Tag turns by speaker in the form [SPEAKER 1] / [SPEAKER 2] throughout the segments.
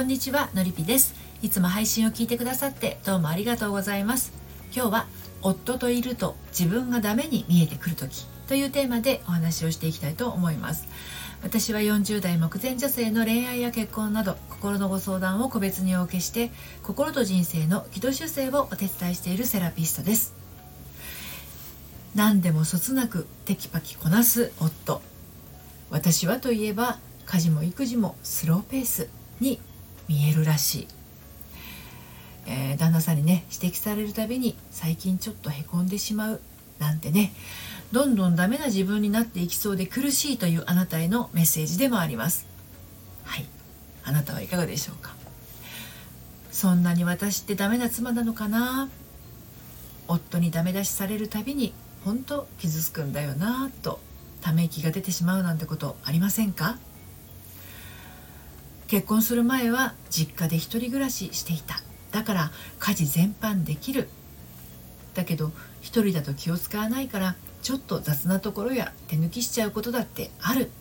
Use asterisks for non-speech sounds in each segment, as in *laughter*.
[SPEAKER 1] こんにちはのりぴです。いつも配信を聞いてくださってどうもありがとうございます。今日は夫といると自分がダメに見えてくる時というテーマでお話をしていきたいと思います。私は40代目前女性の恋愛や結婚など心のご相談を個別にお受けして心と人生の軌道修正をお手伝いしているセラピストです。何でもそつなくテキパキこなす夫。私はといえば家事も育児もスローペースに見えるらしい、えー、旦那さんにね指摘されるたびに最近ちょっとへこんでしまうなんてね。どんどんダメな自分になっていきそうで苦しいというあなたへのメッセージでもあります。はい。あなたはいかがでしょうか。そんなに私ってダメな妻なのかな。夫にダメ出しされるたびに本当傷つくんだよなとため息が出てしまうなんてことありませんか？結婚する前は実家で一人暮らししていた。だから家事全般できる。だけど一人だと気を使わないからちょっと雑なところや手抜きしちゃうことだってある。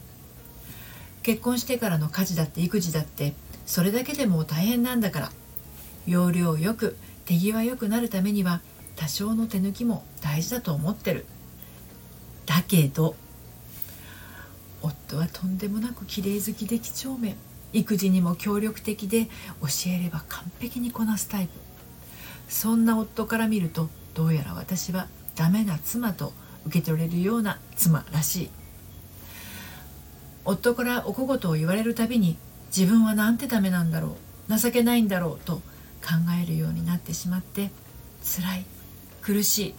[SPEAKER 1] 結婚してからの家事だって育児だってそれだけでも大変なんだから。要領よく手際よくなるためには多少の手抜きも大事だと思ってる。だけど夫はとんでもなく綺麗好きで几帳面。育児にも協力的で教えれば完璧にこなすタイプ。そんな夫から見るとどうやら私はダメな妻と受け取れるような妻らしい。夫からお小言を言われるたびに自分はなんてダメなんだろう情けないんだろうと考えるようになってしまって辛い苦しい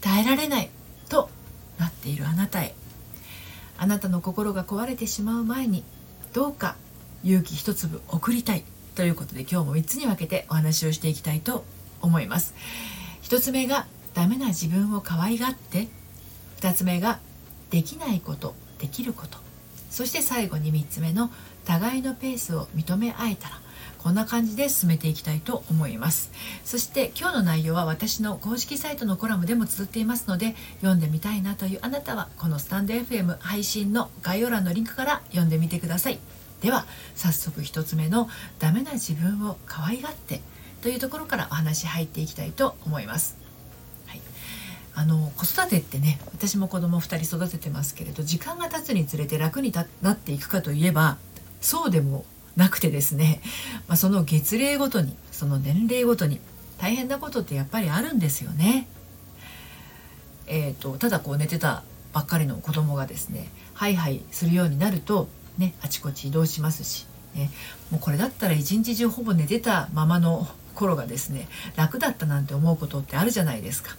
[SPEAKER 1] 耐えられないとなっているあなたへ。あなたの心が壊れてしまう前にどうか勇気一粒送りたいということで今日も3つに分けてお話をしていきたいと思います。1つ目がダメな自分を可愛がって。2つ目ができないことできること。そして最後に3つ目の互いのペースを認め合えたら。こんな感じで進めていきたいと思います。そして今日の内容は私の公式サイトのコラムでも綴っていますので読んでみたいなというあなたはこのスタンド FM 配信の概要欄のリンクから読んでみてください。では早速1つ目の「ダメな自分を可愛がって」というところからお話入っていきたいと思います。はい、あの子育てってね私も子供2人育ててますけれど時間が経つにつれて楽になっていくかといえばそうでもなくてですね、まあ、その月齢ごとにその年齢ごとに大変なことってやっぱりあるんですよね。えーと、とただこう寝てたばっかりの子供がですねハイハイするようになるとね、あちこち移動しますし、ね、もうこれだったら一日中ほぼ寝てたままの頃がですね楽だったなんて思うことってあるじゃないですか。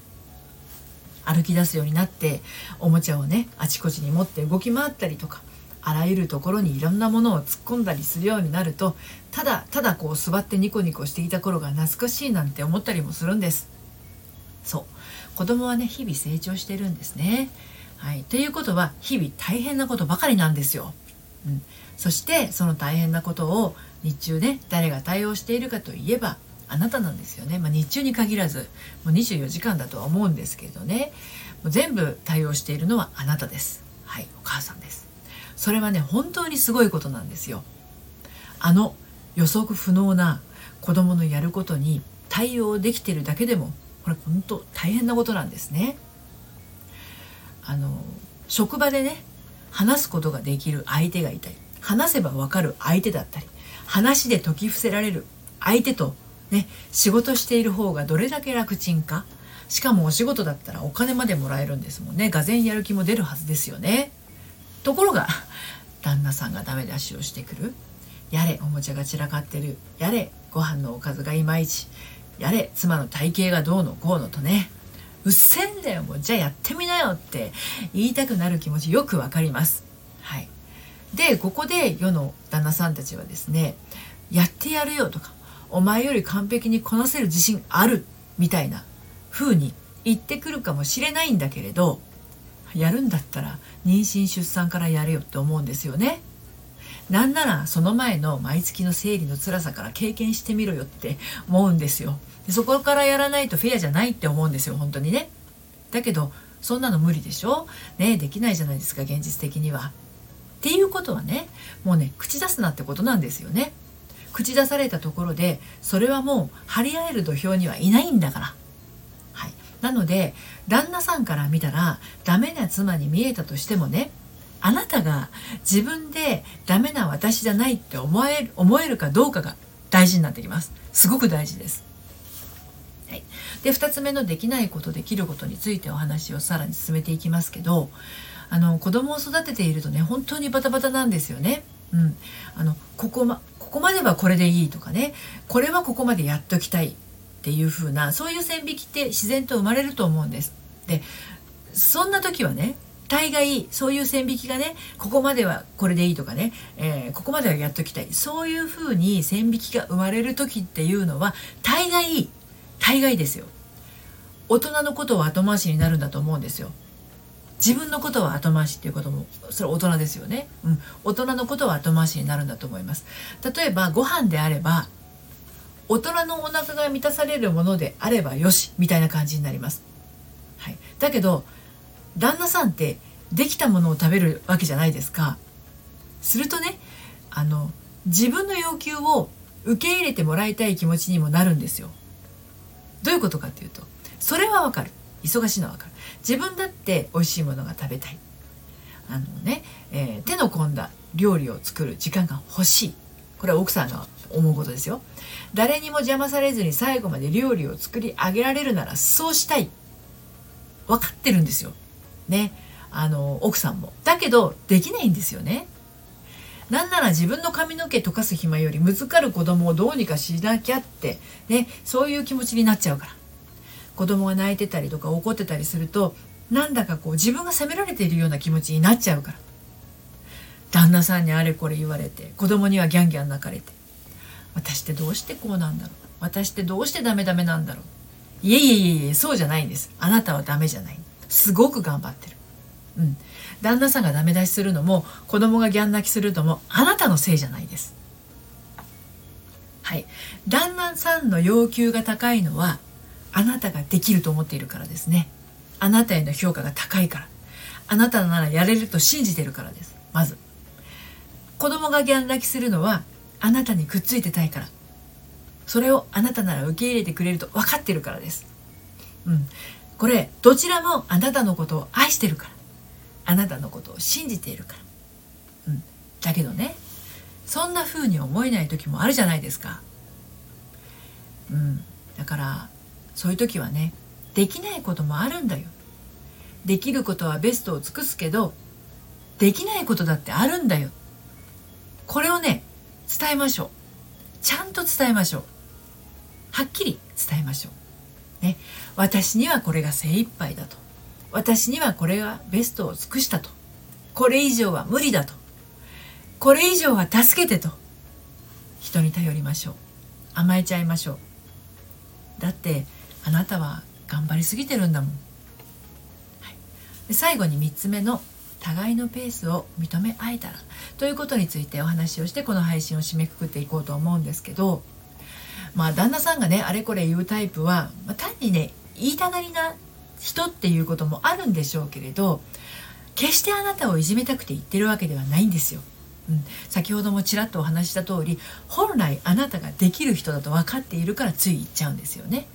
[SPEAKER 1] 歩き出すようになっておもちゃをねあちこちに持って動き回ったりとかあらゆるところにいろんなものを突っ込んだりするようになるとただただこう座ってニコニコしていた頃が懐かしいなんて思ったりもするんです。そう。子供はね日々成長してるんですね。はい。ということは日々大変なことばかりなんですよ。うん、そしてその大変なことを日中ね誰が対応しているかといえばあなたなんですよね、まあ、日中に限らずもう24時間だとは思うんですけどね。もう全部対応しているのはあなたです。はいお母さんです。それはね本当にすごいことなんですよ。あの予測不能な子供のやることに対応できてるだけでもこれ本当大変なことなんですね。あの職場でね話すことができる相手がいたり話せばわかる相手だったり話で解き伏せられる相手とね仕事している方がどれだけ楽ちんか。しかもお仕事だったらお金までもらえるんですもんね。がぜやる気も出るはずですよね。ところが *laughs* 旦那さんがダメ出しをしてくる。やれおもちゃが散らかってる。やれご飯のおかずがいまいち。やれ妻の体型がどうのこうのとね。うっせんだよもうじゃあやってみなよって言いたくなる気持ちよくわかります。はい、でここで世の旦那さんたちはですねやってやるよとかお前より完璧にこなせる自信あるみたいな風に言ってくるかもしれないんだけれどやるんだったら妊娠出産からやれよって思うんですよね。なんならその前の毎月の生理の辛さから経験してみろよって思うんですよ。でそこからやらないとフェアじゃないって思うんですよ本当にね。だけどそんなの無理でしょ？ねできないじゃないですか現実的には。っていうことはねもうね口出すなってことなんですよね。口出されたところでそれはもう張り合える土俵にはいないんだから。はい、なので旦那さんから見たらダメな妻に見えたとしてもねあなたが自分でダメな私じゃないって思える思えるかどうかが大事になってきますすごく大事です、で2つ目のできないことできることについてお話をさらに進めていきますけどあの子供を育てているとね本当にバタバタなんですよね。うん、あのここまここまではこれでいいとかねこれはここまでやっときたいっていう風なそういう線引きって自然と生まれると思うんです。でそんな時はね大概そういう線引きがねここまではこれでいいとかね、えー、ここまではやっときたい。そういう風に線引きが生まれる時っていうのは大概大概ですよ。大人のことを後回しになるんだと思うんですよ。自分のことは後回しっていうこともそれ大人ですよね、うん、大人のことは後回しになるんだと思います。例えばご飯であれば大人のお腹が満たされるものであればよしみたいな感じになります、はい、だけど旦那さんってできたものを食べるわけじゃないですか。するとねあの自分の要求を受け入れてもらいたい気持ちにもなるんですよ。どういうことかっていうとそれはわかる。忙しいのはわかる。自分だって美味しいものが食べたい。あのね、えー、手の込んだ料理を作る時間が欲しい。これは奥さんが思うことですよ。誰にも邪魔されずに最後まで料理を作り上げられるならそうしたい。分かってるんですよ。ね。あの奥さんも。だけどできないんですよね。なんなら自分の髪の毛溶かす暇よりむずかる子供をどうにかしなきゃってねそういう気持ちになっちゃうから。子供が泣いてたりとか怒ってたりするとなんだかこう自分が責められているような気持ちになっちゃうから。旦那さんにあれこれ言われて子供にはギャンギャン泣かれて私ってどうしてこうなんだろう？私ってどうしてダメダメなんだろう？いえいえいえいえそうじゃないんです。あなたはダメじゃない。すごく頑張ってる。うん。旦那さんがダメ出しするのも子供がギャン泣きするのもあなたのせいじゃないです。はい。旦那さんの要求が高いのはあなたができると思っているからですね。あなたへの評価が高いから。あなたならやれると信じてるからです。まず。子供がギャン泣きするのはあなたにくっついてたいから。それをあなたなら受け入れてくれると分かってるからです。うん。これどちらもあなたのことを愛してるから。あなたのことを信じているから。うん。だけどねそんな風に思えない時もあるじゃないですか。うん。だからそういう時はねできないこともあるんだよ。できることはベストを尽くすけどできないことだってあるんだよ。これをね伝えましょう。ちゃんと伝えましょう。はっきり伝えましょう。ね。私にはこれが精一杯だと。私にはこれがベストを尽くしたと。これ以上は無理だと。これ以上は助けてと。人に頼りましょう。甘えちゃいましょう。だってあなたは頑張りすぎてるんだもん、はい、最後に3つ目の互いのペースを認め合えたら。ということについてお話をしてこの配信を締めくくっていこうと思うんですけど。まあ旦那さんがねあれこれ言うタイプは、まあ、単にね言いたがりな人っていうこともあるんでしょうけれど決してあなたをいじめたくて言ってるわけではないんですよ。うん、先ほどもちらっとお話した通り本来あなたができる人だと分かっているからつい言っちゃうんですよね。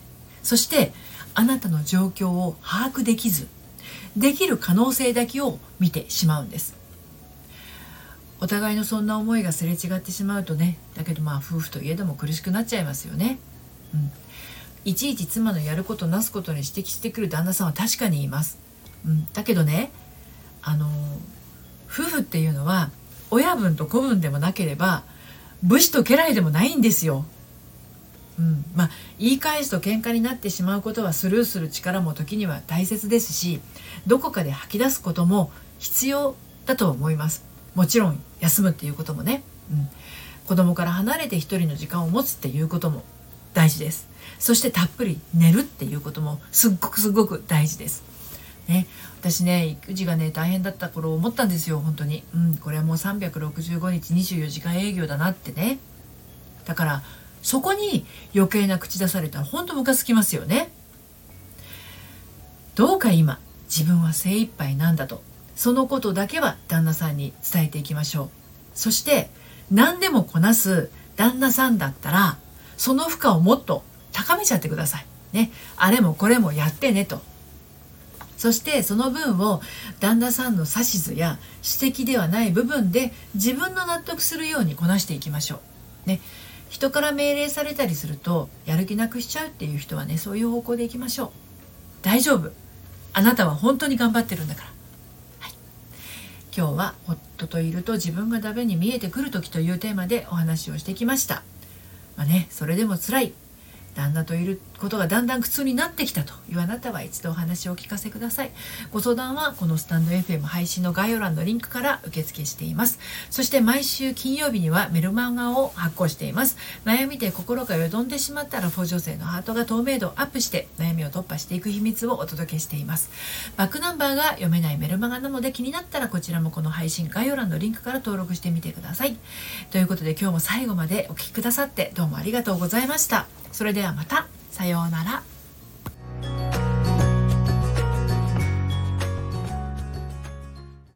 [SPEAKER 1] そしてあなたの状況を把握できずできる可能性だけを見てしまうんですお互いのそんな思いがすれ違ってしまうとねだけどまあ夫婦といえども苦しくなっちゃいますよねうんいちいち妻のやることなすことに指摘してくる旦那さんは確かにいます、うん、だけどねあの夫婦っていうのは親分と子分でもなければ武士と家来でもないんですよ。うん。まあ、言い返すと喧嘩になってしまうことはスルーする力も時には大切ですしどこかで吐き出すことも必要だと思います。もちろん休むっていうこともね、うん、子供から離れて一人の時間を持つっていうことも大事です。そしてたっぷり寝るっていうこともすっごくすごく大事です。ね、私ね育児がね大変だった頃思ったんですよ本当に。うんこれはもう365日24時間営業だなってね。だからそこに余計な口出されたら本当ムカつきますよね。どうか今自分は精一杯なんだと。そのことだけは旦那さんに伝えていきましょう。そして何でもこなす旦那さんだったらその負荷をもっと高めちゃってください。ね、あれもこれもやってねと。そしてその分を旦那さんの指図や指摘ではない部分で自分の納得するようにこなしていきましょう。ね、人から命令されたりするとやる気なくしちゃうっていう人はねそういう方向でいきましょう。大丈夫。あなたは本当に頑張ってるんだから。はい、今日は夫といると自分がダメに見えてくる時というテーマでお話をしてきました。まあね、それでも辛い。旦那といることがだんだん苦痛になってきたというあなたは一度お話をお聞かせください。ご相談はこのスタンド FM 配信の概要欄のリンクから受付しています。そして毎週金曜日にはメルマガを発行しています。悩みで心がよどんでしまったらフォ女性のハートが透明度をアップして悩みを突破していく秘密をお届けしています。バックナンバーが読めないメルマガなので気になったらこちらもこの配信概要欄のリンクから登録してみてください。ということで今日も最後までお聴きくださってどうもありがとうございました。それではまた。さようなら。